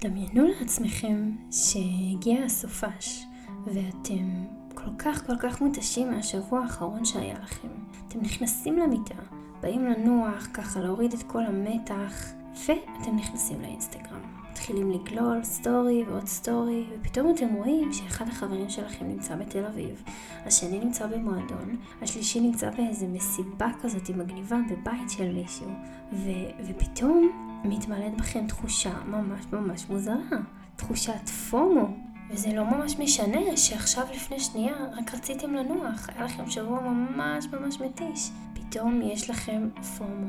דמיינו לעצמכם שהגיע הסופש ואתם כל כך כל כך מותשים מהשבוע האחרון שהיה לכם. אתם נכנסים למיטה, באים לנוח, ככה להוריד את כל המתח, ואתם נכנסים לאינסטגרם. מתחילים לגלול סטורי ועוד סטורי, ופתאום אתם רואים שאחד החברים שלכם נמצא בתל אביב, השני נמצא במועדון, השלישי נמצא באיזה מסיבה כזאת מגניבה בבית של מישהו, ו- ופתאום מתמלאת בכם תחושה ממש ממש מוזרה, תחושת FOMO. וזה לא ממש משנה שעכשיו לפני שנייה רק רציתם לנוח, היה לכם שבוע ממש ממש מתיש. פתאום יש לכם FOMO.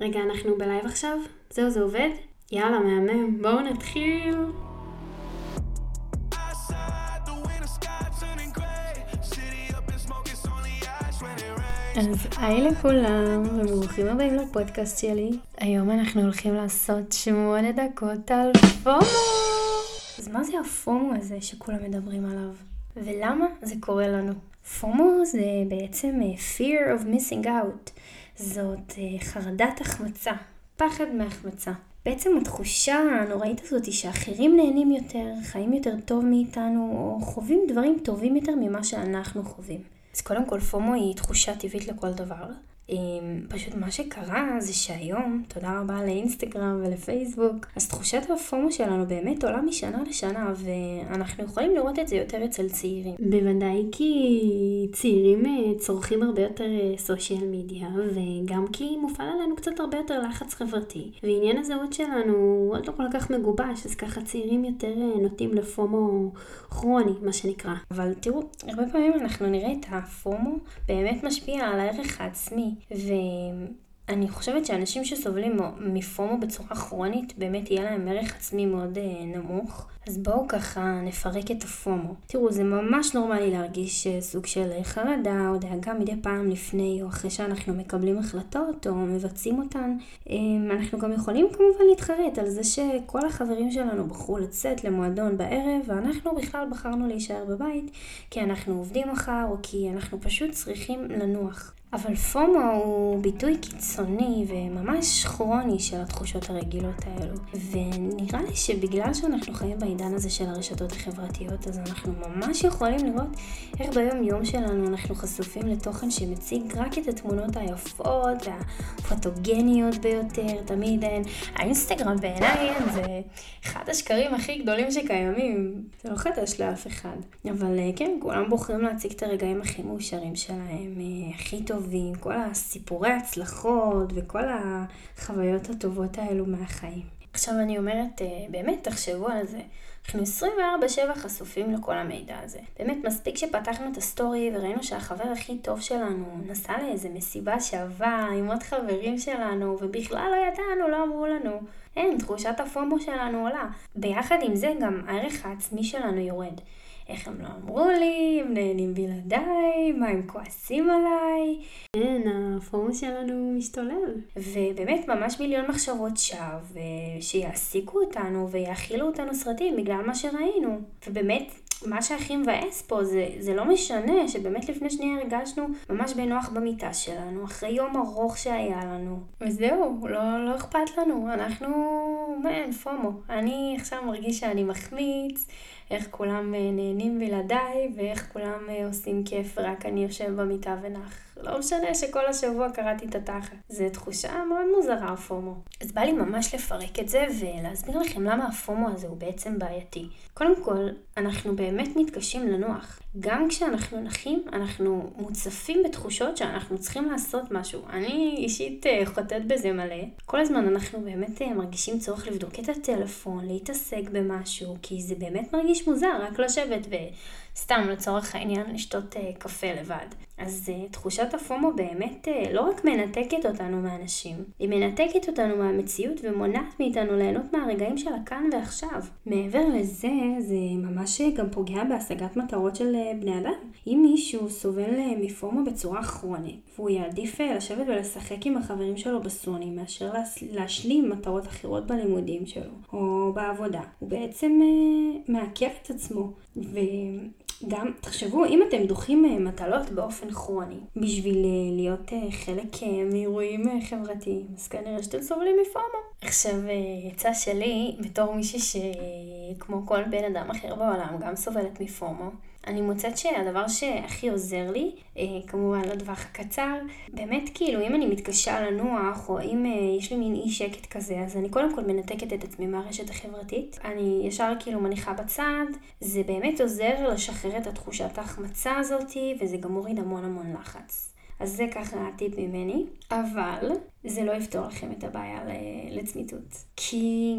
רגע, אנחנו ב-live עכשיו? זהו, זה עובד? יאללה, מהמם, בואו נתחיל. אז היי לכולם, וברוכים הבאים לפודקאסט שלי. היום אנחנו הולכים לעשות שמונה דקות על פומו. אז מה זה הפומו הזה שכולם מדברים עליו? ולמה זה קורה לנו? פומו זה בעצם אה, fear of missing out. זאת אה, חרדת החמצה, פחד מהחמצה. בעצם התחושה הנוראית הזאת היא שאחרים נהנים יותר, חיים יותר טוב מאיתנו, או חווים דברים טובים יותר ממה שאנחנו חווים. אז קודם כל פומו היא תחושה טבעית לכל דבר. פשוט מה שקרה זה שהיום, תודה רבה לאינסטגרם ולפייסבוק, אז תחושת הפומו שלנו באמת עולה משנה לשנה, ואנחנו יכולים לראות את זה יותר אצל צעירים. בוודאי כי צעירים אה, צורכים הרבה יותר סושיאל מדיה, וגם כי מופעל עלינו קצת הרבה יותר לחץ חברתי, ועניין הזהות שלנו עוד לא כל כך מגובש, אז ככה צעירים יותר אה, נוטים לפומו כרוני, מה שנקרא. אבל תראו, הרבה פעמים אנחנו נראה את הפומו באמת משפיע על הערך העצמי. ואני חושבת שאנשים שסובלים מפומו בצורה כרונית, באמת יהיה להם ערך עצמי מאוד אה, נמוך. אז בואו ככה נפרק את הפומו. תראו, זה ממש נורמלי להרגיש אה, סוג של חרדה או דאגה מדי פעם לפני או אחרי שאנחנו מקבלים החלטות או מבצעים אותן. אמ, אנחנו גם יכולים כמובן להתחרט על זה שכל החברים שלנו בחרו לצאת למועדון בערב ואנחנו בכלל בחרנו להישאר בבית כי אנחנו עובדים מחר או כי אנחנו פשוט צריכים לנוח. אבל פומו הוא ביטוי קיצוני וממש כרוני של התחושות הרגילות האלו. ונראה לי שבגלל שאנחנו חיים בעידן הזה של הרשתות החברתיות, אז אנחנו ממש יכולים לראות איך ביום יום שלנו אנחנו חשופים לתוכן שמציג רק את התמונות היפות והפוטוגניות ביותר, תמיד הן. האינסטגרם בעיניי זה אחד השקרים הכי גדולים שקיימים. זה לא חדש לאף אחד. אבל אה, כן, כולם בוחרים להציג את הרגעים הכי מאושרים שלהם, אה, הכי טוב. טובים, כל הסיפורי הצלחות וכל החוויות הטובות האלו מהחיים. עכשיו אני אומרת, אה, באמת, תחשבו על זה. אנחנו 24/7 חשופים לכל המידע הזה. באמת, מספיק שפתחנו את הסטורי וראינו שהחבר הכי טוב שלנו נסע לאיזה מסיבה שווה עם עוד חברים שלנו, ובכלל לא ידענו, לא אמרו לנו. אין, תחושת הפומו שלנו עולה. ביחד עם זה גם הערך העצמי שלנו יורד. איך הם לא אמרו לי, הם נהנים בלעדיי, מה הם כועסים עליי. כן, הפורום שלנו משתולל. ובאמת ממש מיליון מחשבות שווא, שיעסיקו אותנו ויאכילו אותנו סרטים בגלל מה שראינו. ובאמת, מה שהכי מבאס פה זה, זה לא משנה שבאמת לפני שנייה הרגשנו ממש בנוח במיטה שלנו, אחרי יום ארוך שהיה לנו. וזהו, לא, לא אכפת לנו, אנחנו, מן, פומו. אני עכשיו מרגיש שאני מחמיץ, איך כולם אה, נהנים בלעדיי, ואיך כולם אה, עושים כיף, רק אני יושב במיטה ונח. לא משנה שכל השבוע קראתי את התחת. זו תחושה מאוד מוזרה, הפומו. אז בא לי ממש לפרק את זה ולהסביר לכם למה הפומו הזה הוא בעצם בעייתי. קודם כל, אנחנו באמת מתקשים לנוח. גם כשאנחנו נחים, אנחנו מוצפים בתחושות שאנחנו צריכים לעשות משהו. אני אישית אה, חוטאת בזה מלא. כל הזמן אנחנו באמת אה, מרגישים צורך לבדוק את הטלפון, להתעסק במשהו, כי זה באמת מרגיש מוזר, רק לשבת וסתם לצורך העניין לשתות אה, קפה לבד. אז תחושת הפומו באמת לא רק מנתקת אותנו מאנשים, היא מנתקת אותנו מהמציאות ומונעת מאיתנו ליהנות מהרגעים של הכאן ועכשיו. מעבר לזה, זה ממש גם פוגע בהשגת מטרות של בני אדם. אם מישהו סובל uh, מפומו בצורה כרונית, והוא יעדיף uh, לשבת ולשחק עם החברים שלו בסוני, מאשר להשלים מטרות אחרות בלימודים שלו, או בעבודה, הוא בעצם uh, מעכב את עצמו. ו... גם, תחשבו, אם אתם דוחים אה, מטלות באופן כרוני, בשביל אה, להיות אה, חלק מאירועים חברתיים, אז כנראה שאתם סובלים מפומו. עכשיו, יצא שלי, בתור מישהי שכמו כל בן אדם אחר בעולם, גם סובלת מפומו, אני מוצאת שהדבר שהכי עוזר לי, אה, כמובן לטווח הקצר, באמת כאילו אם אני מתקשה לנוח, או אם אה, יש לי מין אי שקט כזה, אז אני קודם כל מנתקת את עצמי מהרשת החברתית. אני ישר כאילו מניחה בצד, זה באמת עוזר לשחרר את התחושת ההחמצה הזאתי, וזה גם מוריד המון המון לחץ. אז זה ככה הטיפ ממני, אבל זה לא יפתור לכם את הבעיה לצמיתות. כי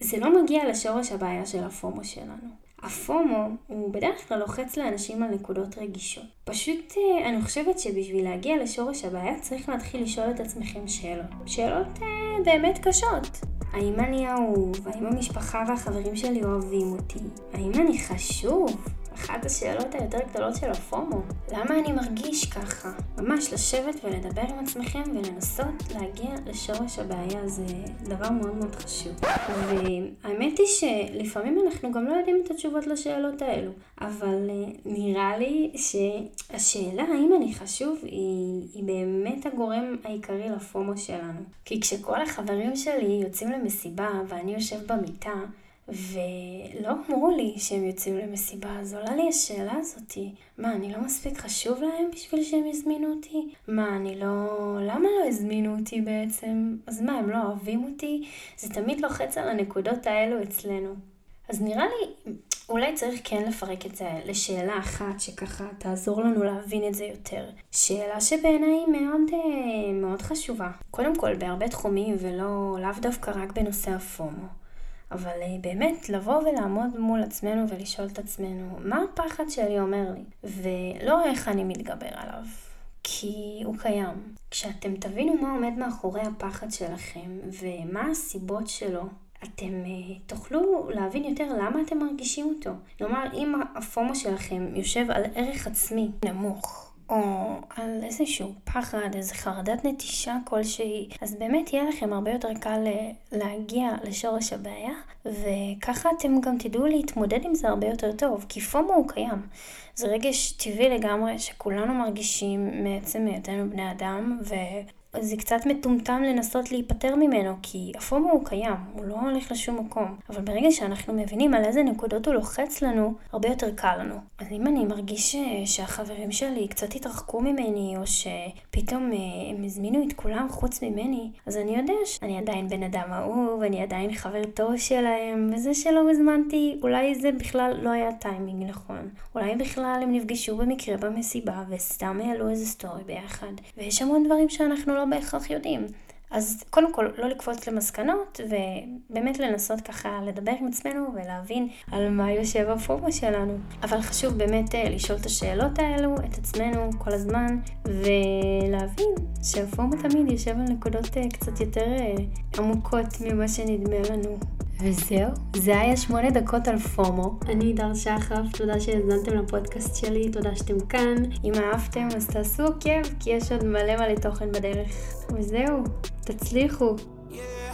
זה לא מגיע לשורש הבעיה של הפומו שלנו. הפומו הוא בדרך כלל לוחץ לאנשים על נקודות רגישות. פשוט אה, אני חושבת שבשביל להגיע לשורש הבעיה צריך להתחיל לשאול את עצמכם שאלות. שאלות אה, באמת קשות. האם אני אהוב? האם המשפחה והחברים שלי אוהבים אותי? האם אני חשוב? אחת השאלות היותר גדולות של הפומו. למה אני מרגיש ככה? ממש לשבת ולדבר עם עצמכם ולנסות להגיע לשורש הבעיה זה דבר מאוד מאוד חשוב. והאמת היא שלפעמים אנחנו גם לא יודעים את התשובות לשאלות האלו, אבל אה, נראה לי שהשאלה האם אני חשוב היא, היא באמת הגורם העיקרי לפומו שלנו. כי כשכל החברים שלי יוצאים למסיבה ואני יושב במיטה, ולא אמרו לי שהם יוצאים למסיבה, אז עולה לי השאלה הזאתי, מה, אני לא מספיק חשוב להם בשביל שהם יזמינו אותי? מה, אני לא... למה לא הזמינו אותי בעצם? אז מה, הם לא אוהבים אותי? זה תמיד לוחץ על הנקודות האלו אצלנו. אז נראה לי, אולי צריך כן לפרק את זה לשאלה אחת שככה תעזור לנו להבין את זה יותר. שאלה שבעיניי היא מאוד, אה, מאוד חשובה. קודם כל, בהרבה תחומים ולא, לאו דווקא רק בנושא הפומו. אבל אה, באמת, לבוא ולעמוד מול עצמנו ולשאול את עצמנו, מה הפחד שלי אומר לי? ולא איך אני מתגבר עליו. כי הוא קיים. כשאתם תבינו מה עומד מאחורי הפחד שלכם ומה הסיבות שלו, אתם uh, תוכלו להבין יותר למה אתם מרגישים אותו. כלומר, אם הפומו שלכם יושב על ערך עצמי נמוך, או על איזשהו פחד, איזו חרדת נטישה כלשהי, אז באמת יהיה לכם הרבה יותר קל אה, להגיע לשורש הבעיה, וככה אתם גם תדעו להתמודד עם זה הרבה יותר טוב, כי פומו הוא קיים. זה רגש טבעי לגמרי שכולנו מרגישים מעצם היותנו בני אדם, ו... זה קצת מטומטם לנסות להיפטר ממנו, כי הפומו הוא קיים, הוא לא הולך לשום מקום. אבל ברגע שאנחנו מבינים על איזה נקודות הוא לוחץ לנו, הרבה יותר קל לנו. אז אם אני מרגיש ש... שהחברים שלי קצת התרחקו ממני, או שפתאום אה, הם הזמינו את כולם חוץ ממני, אז אני יודע שאני עדיין בן אדם אהוב, אני עדיין חבר טוב שלהם, וזה שלא הזמנתי, אולי זה בכלל לא היה טיימינג נכון. אולי בכלל הם נפגשו במקרה במסיבה, וסתם העלו איזה סטורי ביחד. ויש המון דברים שאנחנו לא בהכרח יודעים. אז קודם כל, לא לקפוץ למסקנות, ובאמת לנסות ככה לדבר עם עצמנו ולהבין על מה יושב הפומו שלנו. אבל חשוב באמת אה, לשאול את השאלות האלו, את עצמנו כל הזמן, ולהבין שהפומו תמיד יושב על נקודות אה, קצת יותר אה, עמוקות ממה שנדמה לנו. וזהו, זה היה שמונה דקות על פומו. אני דר שחף, תודה שהאזנתם לפודקאסט שלי, תודה שאתם כאן. אם אהבתם אז תעשו עוקב, כי יש עוד מלא מלא תוכן בדרך. וזהו, תצליחו. Yeah.